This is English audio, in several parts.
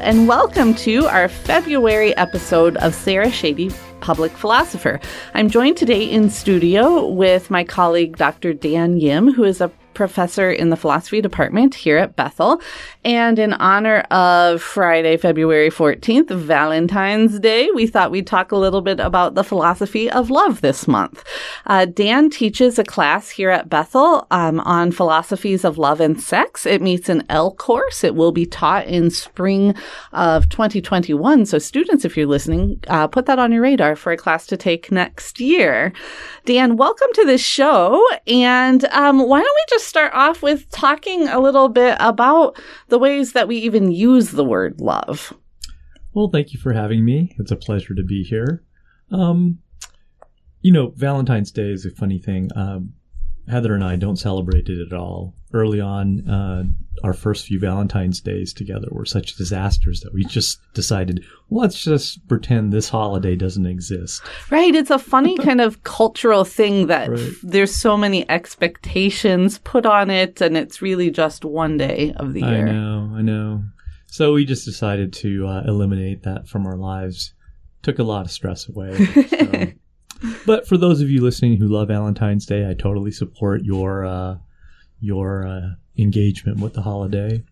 And welcome to our February episode of Sarah Shady Public Philosopher. I'm joined today in studio with my colleague, Dr. Dan Yim, who is a professor in the philosophy department here at Bethel. And in honor of Friday, February 14th, Valentine's Day, we thought we'd talk a little bit about the philosophy of love this month. Uh, Dan teaches a class here at Bethel um, on philosophies of love and sex. It meets an L course. It will be taught in spring of 2021. So, students, if you're listening, uh, put that on your radar for a class to take next year. Dan, welcome to this show. And um, why don't we just start off with talking a little bit about the ways that we even use the word love? Well, thank you for having me. It's a pleasure to be here. Um, you know, Valentine's Day is a funny thing. Um, Heather and I don't celebrate it at all. Early on, uh, our first few Valentine's days together were such disasters that we just decided, let's just pretend this holiday doesn't exist. Right. It's a funny kind of cultural thing that right. there's so many expectations put on it, and it's really just one day of the year. I know. I know. So we just decided to uh, eliminate that from our lives. Took a lot of stress away. So. but for those of you listening who love Valentine's Day, I totally support your uh, your uh, engagement with the holiday.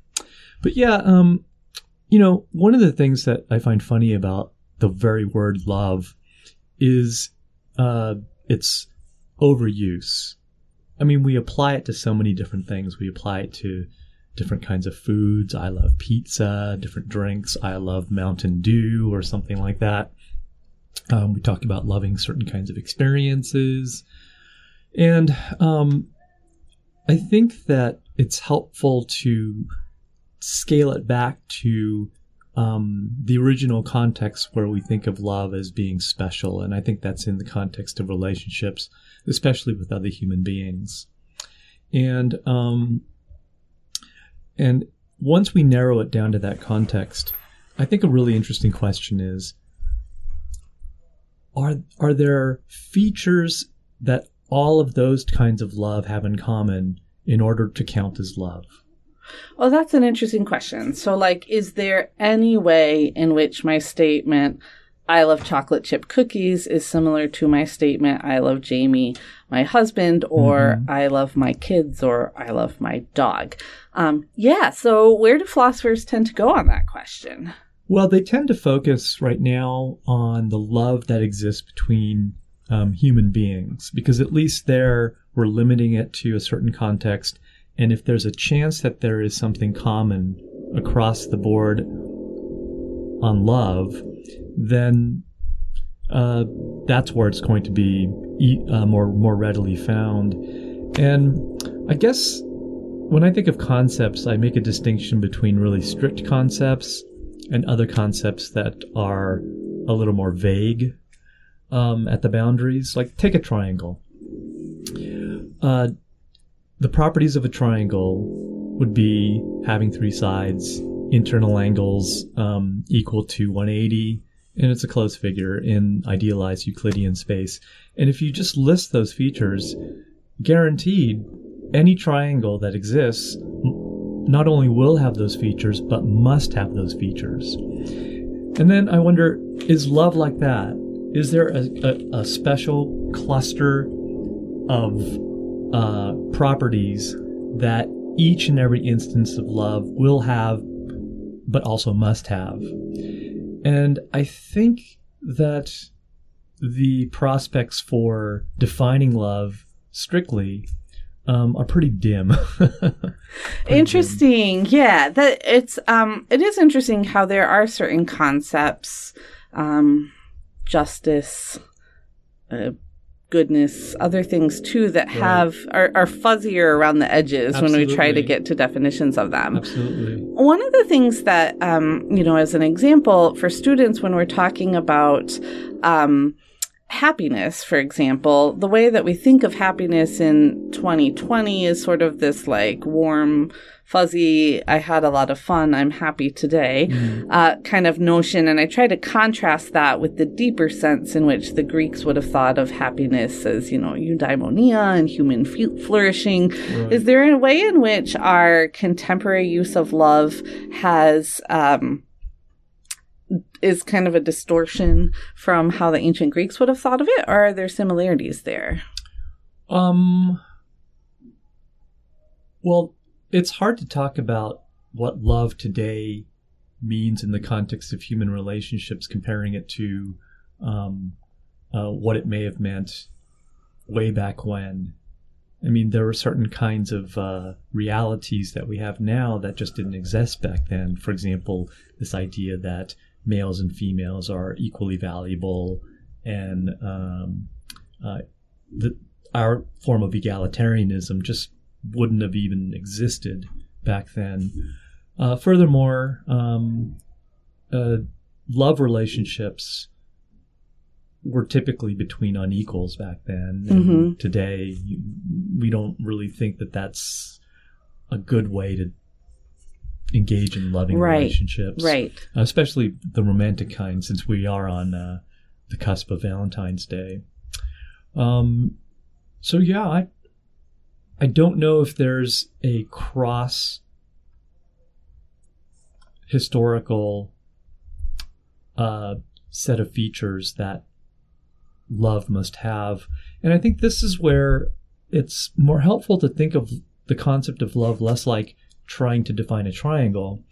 But yeah, um, you know, one of the things that I find funny about the very word love is uh, its overuse. I mean, we apply it to so many different things. We apply it to different kinds of foods. I love pizza, different drinks. I love Mountain Dew or something like that. Um, we talk about loving certain kinds of experiences. And um, I think that it's helpful to scale it back to um, the original context where we think of love as being special. And I think that's in the context of relationships, especially with other human beings. And, um, and once we narrow it down to that context, I think a really interesting question is are are there features that all of those kinds of love have in common in order to count as love? Well, that's an interesting question. So, like, is there any way in which my statement, I love chocolate chip cookies, is similar to my statement, I love Jamie, my husband, or mm-hmm. I love my kids, or I love my dog? Um, yeah. So, where do philosophers tend to go on that question? Well, they tend to focus right now on the love that exists between um, human beings, because at least there we're limiting it to a certain context. And if there's a chance that there is something common across the board on love, then uh, that's where it's going to be uh, more more readily found. And I guess when I think of concepts, I make a distinction between really strict concepts and other concepts that are a little more vague um, at the boundaries. Like take a triangle. Uh, the properties of a triangle would be having three sides, internal angles um, equal to 180, and it's a closed figure in idealized Euclidean space. And if you just list those features, guaranteed any triangle that exists not only will have those features, but must have those features. And then I wonder is love like that? Is there a, a, a special cluster of uh, properties that each and every instance of love will have, but also must have? And I think that the prospects for defining love strictly um, are pretty dim. pretty interesting, dim. yeah. That it's um, it is interesting how there are certain concepts, um, justice, uh, goodness, other things too that have are, are fuzzier around the edges Absolutely. when we try to get to definitions of them. Absolutely. One of the things that um, you know, as an example for students when we're talking about um, happiness, for example, the way that we think of happiness in 2020 is sort of this like warm, fuzzy, I had a lot of fun, I'm happy today mm. uh, kind of notion. And I try to contrast that with the deeper sense in which the Greeks would have thought of happiness as, you know, eudaimonia and human f- flourishing. Right. Is there a way in which our contemporary use of love has, um, is kind of a distortion from how the ancient Greeks would have thought of it, or are there similarities there? Um, well, it's hard to talk about what love today means in the context of human relationships, comparing it to um, uh, what it may have meant way back when. I mean, there were certain kinds of uh, realities that we have now that just didn't exist back then. For example, this idea that males and females are equally valuable, and um, uh, the, our form of egalitarianism just wouldn't have even existed back then. Uh, furthermore, um, uh, love relationships were typically between unequals back then. And Mm-hmm. today, we don't really think that that's a good way to engage in loving Right, relationships, Right. Especially the romantic kind, since we are on uh, the cusp of Valentine's Day. Um, so yeah, I I don't know if there's a cross historical uh, set of features that love must have. And I think this is where it's more helpful to think of the concept of love less like trying to define a triangle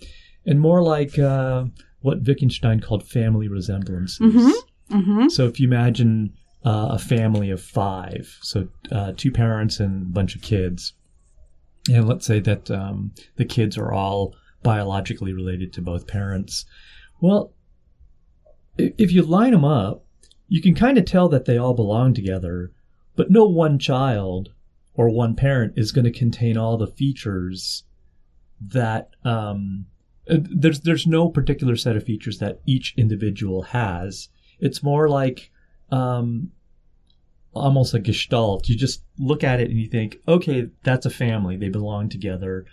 and more like uh, what Wittgenstein called family resemblances. Mhm. Mm-hmm. So if you imagine uh, a family of five, so uh, two parents and a bunch of kids, and let's say that um, the kids are all biologically related to both parents. Well, if you line them up, you can kind of tell that they all belong together, but no one child or one parent is going to contain all the features that um, uh, there's there's no particular set of features that each individual has. It's more like um, almost a gestalt. You just look at it and you think, okay, that's a family. They belong together,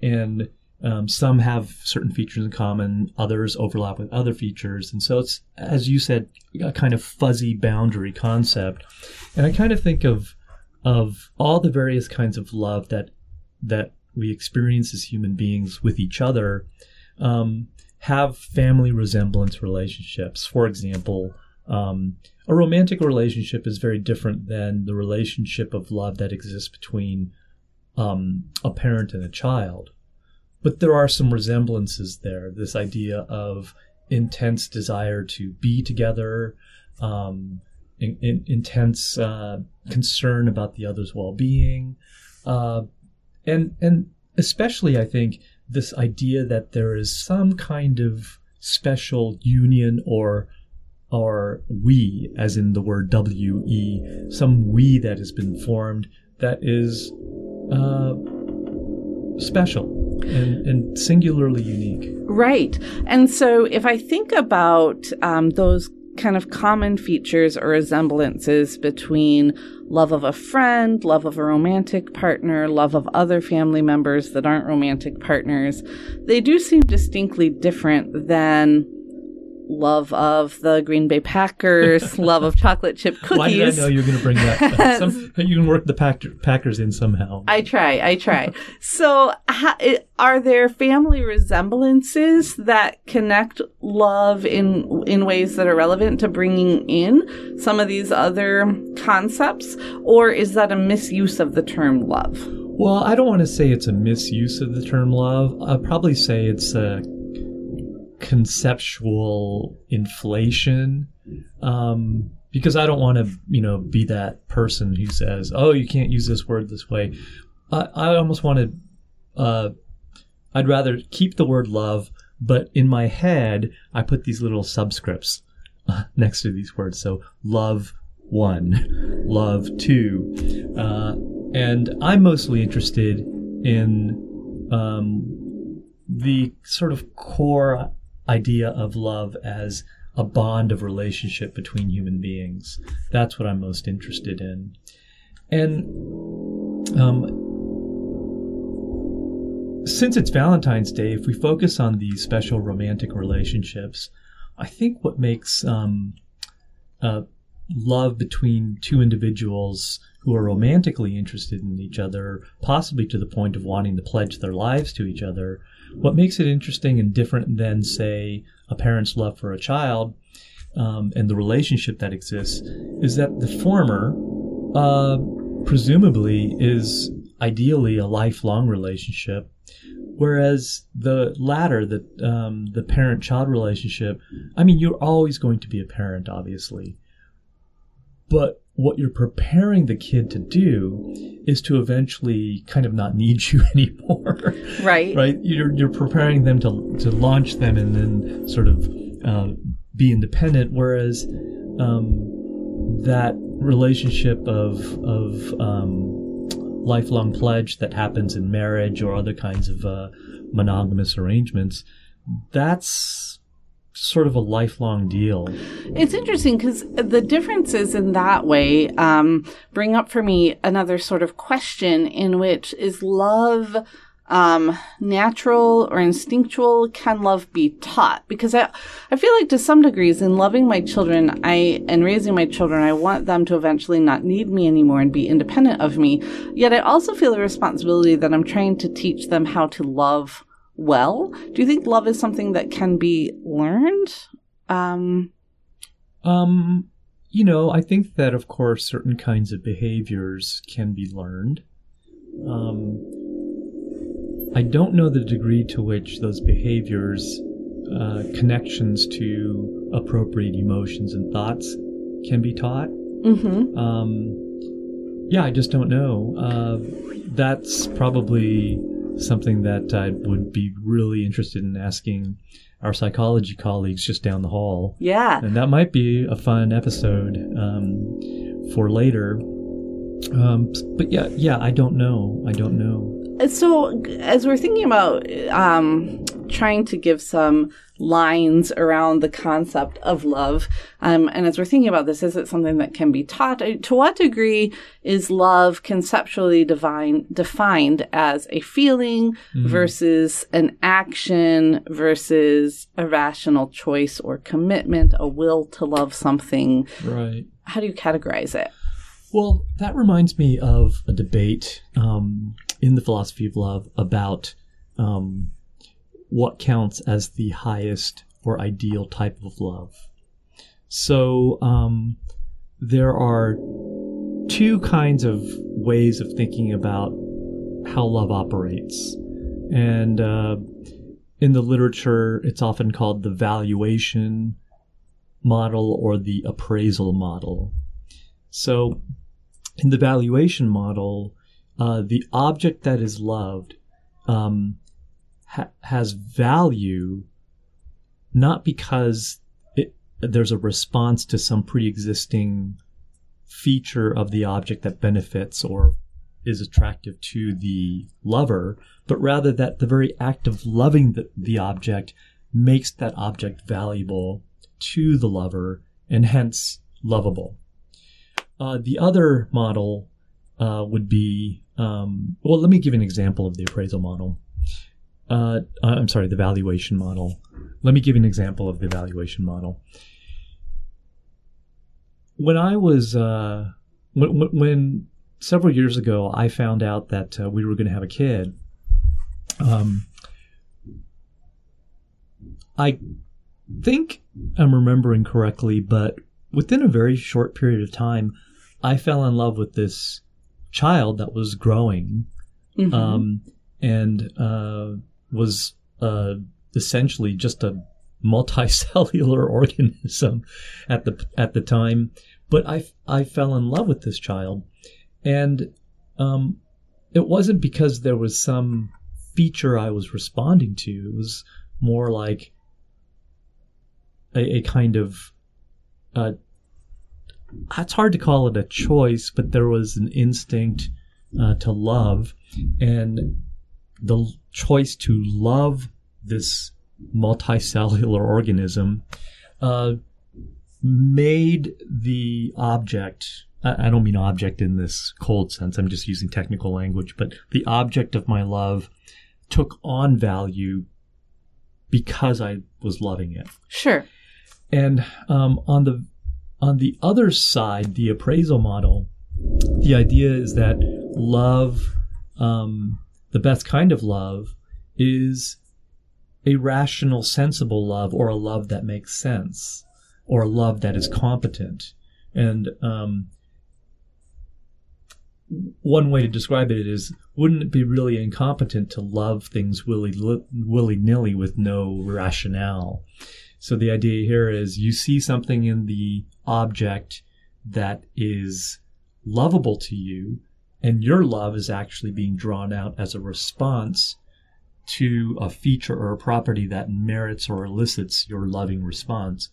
and um, some have certain features in common. Others overlap with other features, and so it's as you said, a kind of fuzzy boundary concept. And I kind of think of of all the various kinds of love that that we experience as human beings with each other um, have family resemblance relationships. For example, um, a romantic relationship is very different than the relationship of love that exists between um, a parent and a child. But there are some resemblances there. This idea of intense desire to be together, um, in, in, intense uh, concern about the other's well-being, uh, and and especially I think this idea that there is some kind of special union or or we, as in the word W E, some we that has been formed that is uh, special and, and singularly unique. Right. And so if I think about um, those kind of common features or resemblances between love of a friend, love of a romantic partner, love of other family members that aren't romantic partners, they do seem distinctly different than love of the Green Bay Packers, love of chocolate chip cookies. Why did I know you were going to bring that? Some, you can work the Pack- Packers in somehow. I try, I try. so, ha, are there family resemblances that connect love in in ways that are relevant to bringing in some of these other concepts, or is that a misuse of the term love? Well, I don't want to say it's a misuse of the term love. I'll probably say it's a conceptual inflation. Um, because I don't want to, you know, be that person who says, "Oh, you can't use this word this way." I, I almost want to. Uh, I'd rather keep the word love, but in my head, I put these little subscripts next to these words. So, love one, love two, uh, and I'm mostly interested in um, the sort of core idea of love as a bond of relationship between human beings. That's what I'm most interested in. And um, since it's Valentine's Day, if we focus on these special romantic relationships, I think what makes um, uh, love between two individuals who are romantically interested in each other, possibly to the point of wanting to pledge their lives to each other, what makes it interesting and different than, say, a parent's love for a child um, and the relationship that exists is that the former, uh, presumably, is ideally a lifelong relationship, whereas the latter, the um, the parent-child relationship, I mean, you're always going to be a parent, obviously, but what you're preparing the kid to do is to eventually kind of not need you anymore. Right. right. You're, you're preparing them to, to launch them and then sort of uh, be independent. Whereas um, that relationship of, of um, lifelong pledge that happens in marriage or other kinds of uh, monogamous arrangements, that's sort of a lifelong deal. It's interesting because the differences in that way um, bring up for me another sort of question in which is love um, natural or instinctual? Can love be taught? Because I, I feel like to some degrees in loving my children, I and raising my children, I want them to eventually not need me anymore and be independent of me. Yet I also feel the responsibility that I'm trying to teach them how to love well. Do you think love is something that can be learned? Um, um, you know, I think that of course certain kinds of behaviors can be learned. Um, I don't know the degree to which those behaviors, uh, connections to appropriate emotions and thoughts, can be taught. mm-hmm. Um, yeah, I just don't know. Uh, that's probably something that I would be really interested in asking our psychology colleagues just down the hall. Yeah. And that might be a fun episode um, for later. Um, but yeah, yeah, I don't know. I don't know. So, as we're thinking about um, trying to give some lines around the concept of love, um, and as we're thinking about this, is it something that can be taught? Uh, to what degree is love conceptually divine, defined as a feeling mm-hmm. versus an action versus a rational choice or commitment, a will to love something? Right. How do you categorize it? Well, that reminds me of a debate um, in the philosophy of love about um, what counts as the highest or ideal type of love. So um, there are two kinds of ways of thinking about how love operates. And uh, in the literature, it's often called the valuation model or the appraisal model. So in the valuation model, uh, the object that is loved um, ha- has value not because it, there's a response to some pre-existing feature of the object that benefits or is attractive to the lover, but rather that the very act of loving the, the object makes that object valuable to the lover and hence lovable. Uh, the other model uh, would be um, well, let me give an example of the appraisal model. Uh, I'm sorry, the valuation model. Let me give an example of the valuation model. When I was uh, when, when, several years ago I found out that uh, we were going to have a kid. Um, I think I'm remembering correctly, but within a very short period of time, I fell in love with this child that was growing mm-hmm. um, and uh, was uh, essentially just a multicellular organism at the at the time. But I, I fell in love with this child, and um, it wasn't because there was some feature I was responding to. It was more like a, a kind of uh, it's hard to call it a choice, but there was an instinct uh, to love, and the choice to love this multicellular organism uh, made the object. I don't mean object in this cold sense. I'm just using technical language, but the object of my love took on value because I was loving it. Sure. And um, on the on the other side, the appraisal model, the idea is that love, um, the best kind of love, is a rational, sensible love or a love that makes sense or a love that is competent. And um, one way to describe it is wouldn't it be really incompetent to love things willy willy nilly with no rationale? So the idea here is you see something in the object that is lovable to you, and your love is actually being drawn out as a response to a feature or a property that merits or elicits your loving response.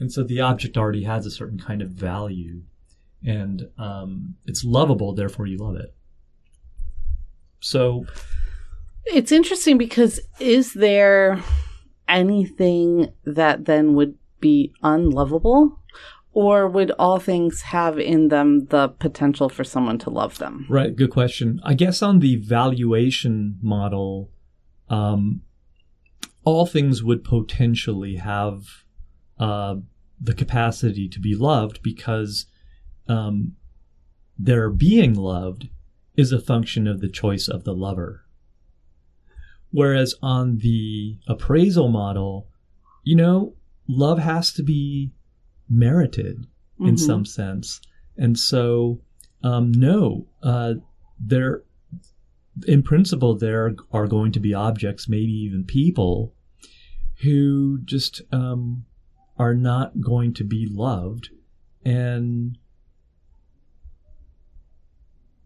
And so the object already has a certain kind of value and um, it's lovable, therefore you love it. So it's interesting because is there anything that then would be unlovable? Or would all things have in them the potential for someone to love them? Right, good question. I guess on the valuation model, um, all things would potentially have uh, the capacity to be loved because um, their being loved is a function of the choice of the lover. Whereas on the appraisal model, you know, love has to be merited in mm-hmm. some sense. And so, um, no, uh, there, in principle, there are going to be objects, maybe even people, who just um, are not going to be loved. And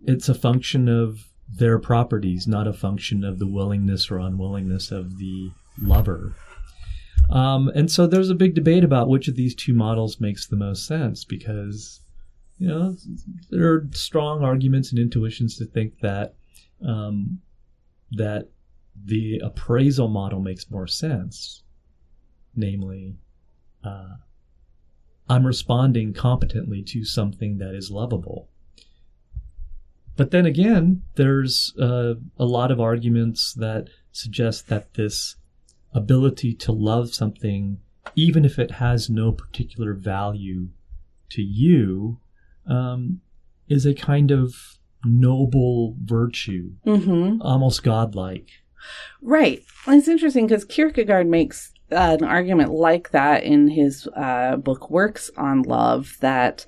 it's a function of their properties, not a function of the willingness or unwillingness of the lover. Um, and so there's a big debate about which of these two models makes the most sense because, you know, there are strong arguments and intuitions to think that um, that the appraisal model makes more sense. Namely, uh, I'm responding competently to something that is lovable. But then again, there's uh, a lot of arguments that suggest that this ability to love something, even if it has no particular value to you, um, is a kind of noble virtue, mm-hmm. almost godlike. Right. It's interesting because Kierkegaard makes uh, an argument like that in his uh, book Works on Love that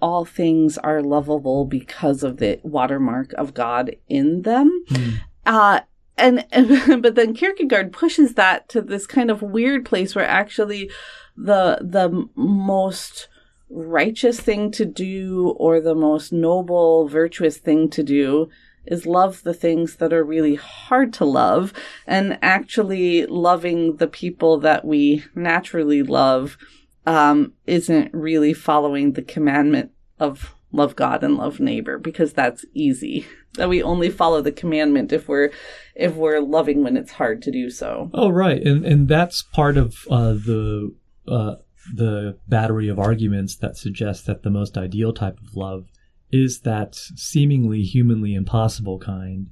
all things are lovable because of the watermark of God in them. Mm. Uh, and, and but then Kierkegaard pushes that to this kind of weird place where actually the the most righteous thing to do or the most noble virtuous thing to do is love the things that are really hard to love and actually loving the people that we naturally love um, isn't really following the commandment of love God and love neighbor because that's easy. That we only follow the commandment if we're if we're loving when it's hard to do so. Oh, right, and and that's part of uh, the uh, the battery of arguments that suggest that the most ideal type of love is that seemingly humanly impossible kind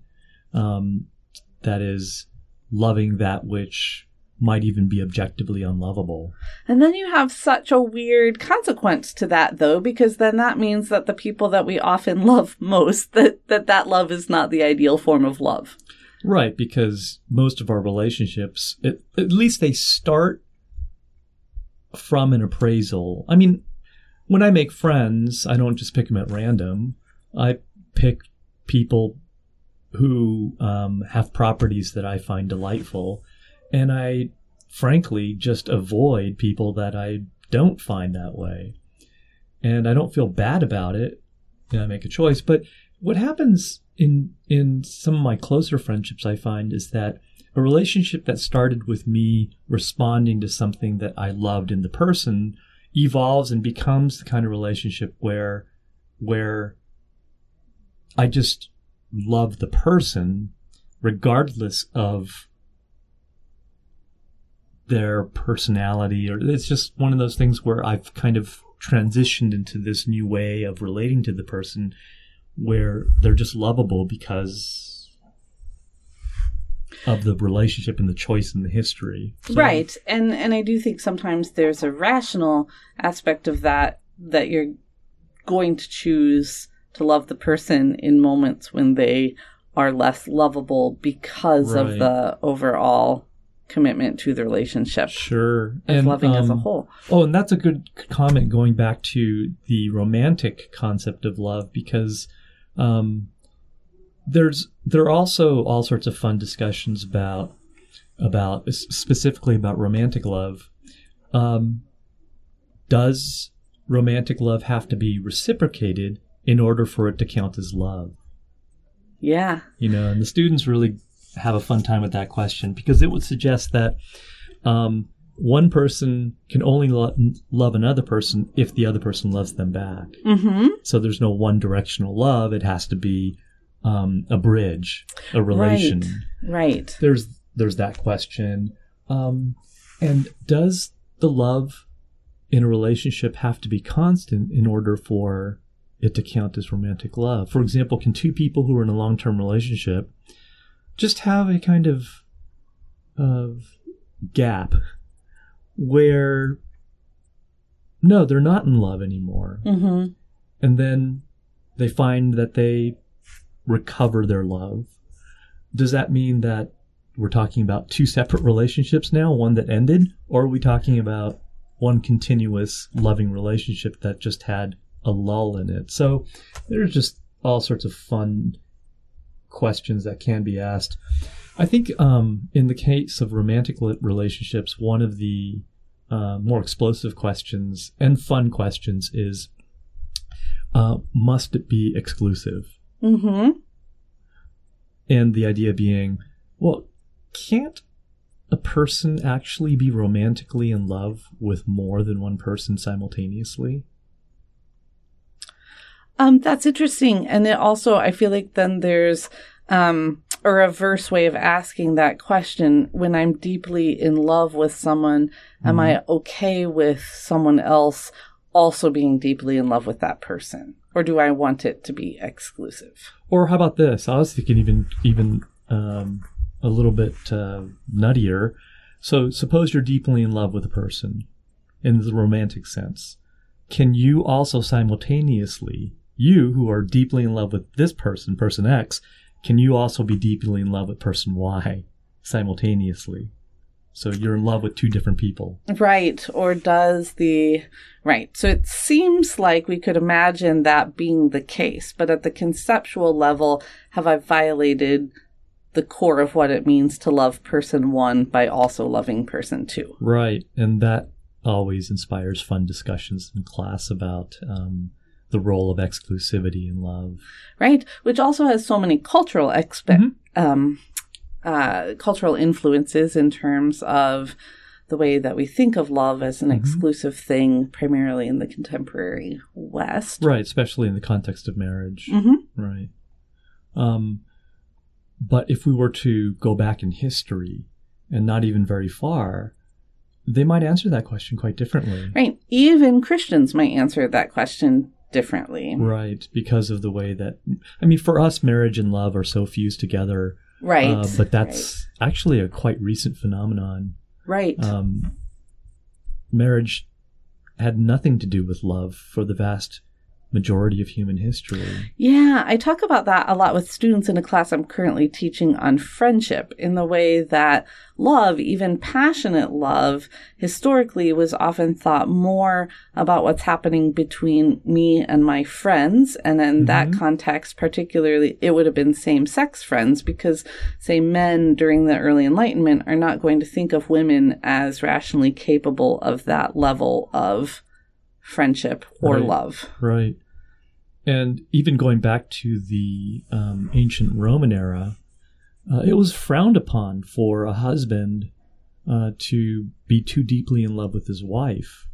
um, that is loving that which might even be objectively unlovable. And then you have such a weird consequence to that though because then that means that the people that we often love most that that that love is not the ideal form of love. Right, because most of our relationships it, at least they start from an appraisal. I mean, when I make friends, I don't just pick them at random. I pick people who um, have properties that I find delightful and I frankly just avoid people that I don't find that way. And I don't feel bad about it. And I make a choice. But what happens in in some of my closer friendships I find is that a relationship that started with me responding to something that I loved in the person evolves and becomes the kind of relationship where where I just love the person regardless of their personality or it's just one of those things where I've kind of transitioned into this new way of relating to the person where they're just lovable because of the relationship and the choice and the history. So, right. And and I do think sometimes there's a rational aspect of that that you're going to choose to love the person in moments when they are less lovable because right. of the overall commitment to the relationship Sure. as loving as a um, whole. Oh, and that's a good comment going back to the romantic concept of love because um, there's there are also all sorts of fun discussions about about specifically about romantic love. Um, does romantic love have to be reciprocated in order for it to count as love? Yeah. You know, and the students really have a fun time with that question because it would suggest that um, one person can only lo- love another person if the other person loves them back. Mm-hmm. So there's no one directional love. It has to be um, a bridge, a relation. Right. There's there's that question. Um, and does the love in a relationship have to be constant in order for it to count as romantic love? For example, can two people who are in a long term relationship just have a kind of of gap where no, they're not in love anymore. Mm-hmm. And then they find that they recover their love. Does that mean that we're talking about two separate relationships now, one that ended, or are we talking about one continuous loving relationship that just had a lull in it? So there's just all sorts of fun questions that can be asked. I think um, in the case of romantic relationships, one of the uh, more explosive questions and fun questions is uh, must it be exclusive? Mm-hmm. And the idea being, well, can't a person actually be romantically in love with more than one person simultaneously? Um, that's interesting. And it also, I feel like then there's um, a reverse way of asking that question. When I'm deeply in love with someone, mm-hmm. am I okay with someone else also being deeply in love with that person? Or do I want it to be exclusive? Or how about this? I was thinking even even um, a little bit uh, nuttier. So suppose you're deeply in love with a person in the romantic sense. Can you also simultaneously, you who are deeply in love with this person, person X, can you also be deeply in love with person Y simultaneously? So you're in love with two different people. Right. Or does the. Right. So it seems like we could imagine that being the case, but at the conceptual level, have I violated the core of what it means to love person one by also loving person two? Right. And that always inspires fun discussions in class about um, the role of exclusivity in love. Right. Which also has so many cultural expe- mm-hmm. um, uh, cultural influences in terms of the way that we think of love as an mm-hmm. exclusive thing, primarily in the contemporary West. Right, especially in the context of marriage. Mm-hmm. Right. Um, but if we were to go back in history and not even very far, they might answer that question quite differently. Right. Even Christians might answer that question differently. Right. Because of the way that, I mean, for us, marriage and love are so fused together Right. Uh, but that's right. actually a quite recent phenomenon. Right. Um, marriage had nothing to do with love for the vast majority of human history. Yeah, I talk about that a lot with students in a class I'm currently teaching on friendship in the way that love, even passionate love, historically was often thought more about what's happening between me and my friends. And in mm-hmm. that context, particularly, it would have been same sex friends because, say, men during the early Enlightenment are not going to think of women as rationally capable of that level of friendship or right. love. Right. And even going back to the um, ancient Roman era, uh, it was frowned upon for a husband uh, to be too deeply in love with his wife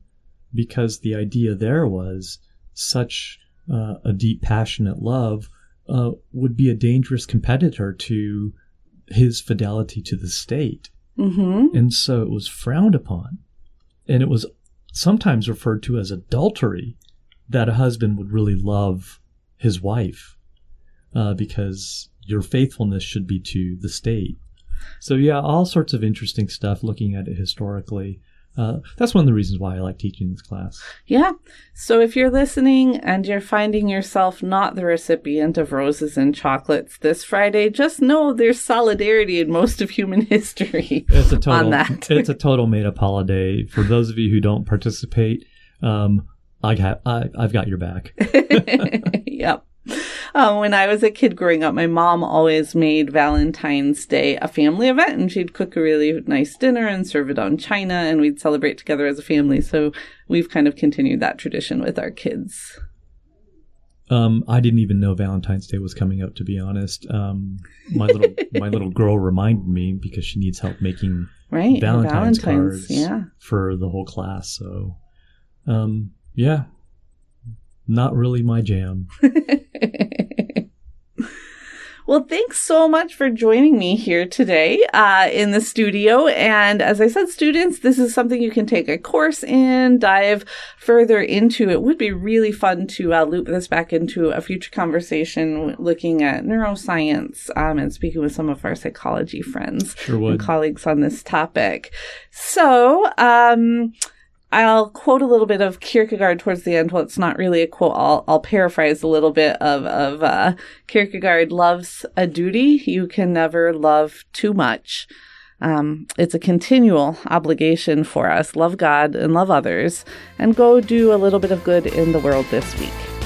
because the idea there was such uh, a deep, passionate love uh, would be a dangerous competitor to his fidelity to the state. Mm-hmm. And so it was frowned upon. And it was sometimes referred to as adultery that a husband would really love his wife uh, because your faithfulness should be to the state. So, yeah, all sorts of interesting stuff looking at it historically. uh, that's one of the reasons why I like teaching this class. Yeah. So if you're listening and you're finding yourself not the recipient of roses and chocolates this Friday, just know there's solidarity in most of human history. It's a total. on that. it's a total made up holiday. For those of you who don't participate, um, I have I, I've got your back. yep. Um, when I was a kid growing up, my mom always made Valentine's Day a family event, and she'd cook a really nice dinner and serve it on china, and we'd celebrate together as a family. So we've kind of continued that tradition with our kids. Um, I didn't even know Valentine's Day was coming up. To be honest, um, my little my little girl reminded me because she needs help making Right. Valentine's, Valentine's, cards yeah. for the whole class. So, um, yeah, not really my jam. well, thanks so much for joining me here today uh, in the studio. And as I said, students, this is something you can take a course in, dive further into. It would be really fun to uh, loop this back into a future conversation looking at neuroscience um, and speaking with some of our psychology friends Sure and colleagues on this topic. So, um, I'll quote a little bit of Kierkegaard towards the end. Well, it's not really a quote. I'll, I'll paraphrase a little bit of, of uh, Kierkegaard loves a duty. You can never love too much. Um, it's a continual obligation for us. Love God and love others and go do a little bit of good in the world this week.